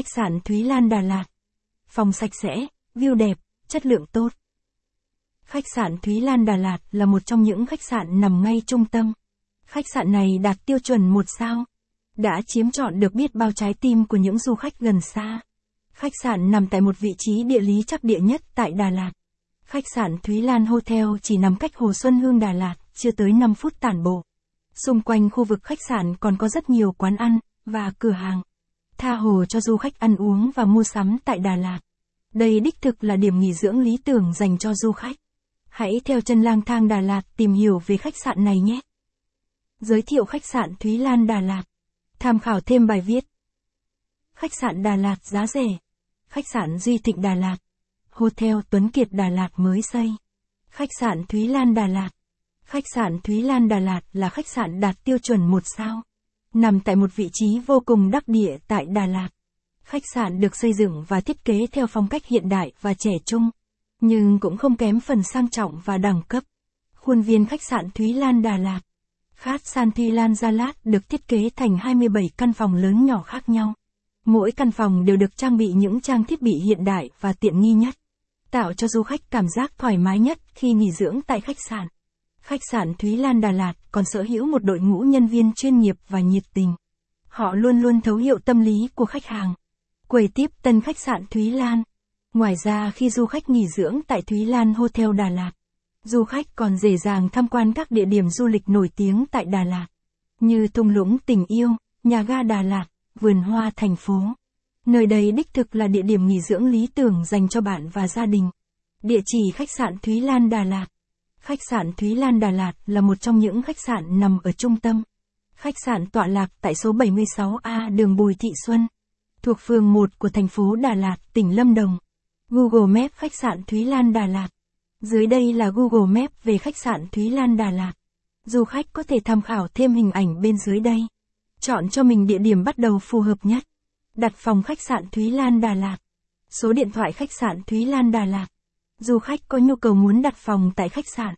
Khách sạn Thúy Lan Đà Lạt. Phòng sạch sẽ, view đẹp, chất lượng tốt. Khách sạn Thúy Lan Đà Lạt là một trong những khách sạn nằm ngay trung tâm. Khách sạn này đạt tiêu chuẩn một sao. Đã chiếm trọn được biết bao trái tim của những du khách gần xa. Khách sạn nằm tại một vị trí địa lý chắc địa nhất tại Đà Lạt. Khách sạn Thúy Lan Hotel chỉ nằm cách Hồ Xuân Hương Đà Lạt, chưa tới 5 phút tản bộ. Xung quanh khu vực khách sạn còn có rất nhiều quán ăn và cửa hàng. Tha hồ cho du khách ăn uống và mua sắm tại Đà Lạt. Đây đích thực là điểm nghỉ dưỡng lý tưởng dành cho du khách. Hãy theo chân lang thang Đà Lạt tìm hiểu về khách sạn này nhé. Giới thiệu khách sạn Thúy Lan Đà Lạt. Tham khảo thêm bài viết. Khách sạn Đà Lạt giá rẻ. Khách sạn Duy Thịnh Đà Lạt. Hotel Tuấn Kiệt Đà Lạt mới xây. Khách sạn Thúy Lan Đà Lạt. Khách sạn Thúy Lan Đà Lạt là khách sạn đạt tiêu chuẩn một sao. Nằm tại một vị trí vô cùng đắc địa tại Đà Lạt. Khách sạn được xây dựng và thiết kế theo phong cách hiện đại và trẻ trung, nhưng cũng không kém phần sang trọng và đẳng cấp. Khuôn viên khách sạn Thúy Lan Đà Lạt. Khát San Thúy Lan Gia Lát được thiết kế thành 27 căn phòng lớn nhỏ khác nhau. Mỗi căn phòng đều được trang bị những trang thiết bị hiện đại và tiện nghi nhất, tạo cho du khách cảm giác thoải mái nhất khi nghỉ dưỡng tại khách sạn. Khách sạn Thúy Lan Đà Lạt còn sở hữu một đội ngũ nhân viên chuyên nghiệp và nhiệt tình. Họ luôn luôn thấu hiểu tâm lý của khách hàng. Quầy tiếp tân khách sạn Thúy Lan. Ngoài ra khi du khách nghỉ dưỡng tại Thúy Lan Hotel Đà Lạt, du khách còn dễ dàng tham quan các địa điểm du lịch nổi tiếng tại Đà Lạt, như thung lũng tình yêu, nhà ga Đà Lạt, vườn hoa thành phố. Nơi đây đích thực là địa điểm nghỉ dưỡng lý tưởng dành cho bạn và gia đình. Địa chỉ khách sạn Thúy Lan Đà Lạt. Khách sạn Thúy Lan Đà Lạt là một trong những khách sạn nằm ở trung tâm. Khách sạn tọa lạc tại số 76A đường Bùi Thị Xuân, thuộc phường 1 của thành phố Đà Lạt, tỉnh Lâm Đồng. Google Maps khách sạn Thúy Lan Đà Lạt. Dưới đây là Google Maps về khách sạn Thúy Lan Đà Lạt. Du khách có thể tham khảo thêm hình ảnh bên dưới đây. Chọn cho mình địa điểm bắt đầu phù hợp nhất. Đặt phòng khách sạn Thúy Lan Đà Lạt. Số điện thoại khách sạn Thúy Lan Đà Lạt. Du khách có nhu cầu muốn đặt phòng tại khách sạn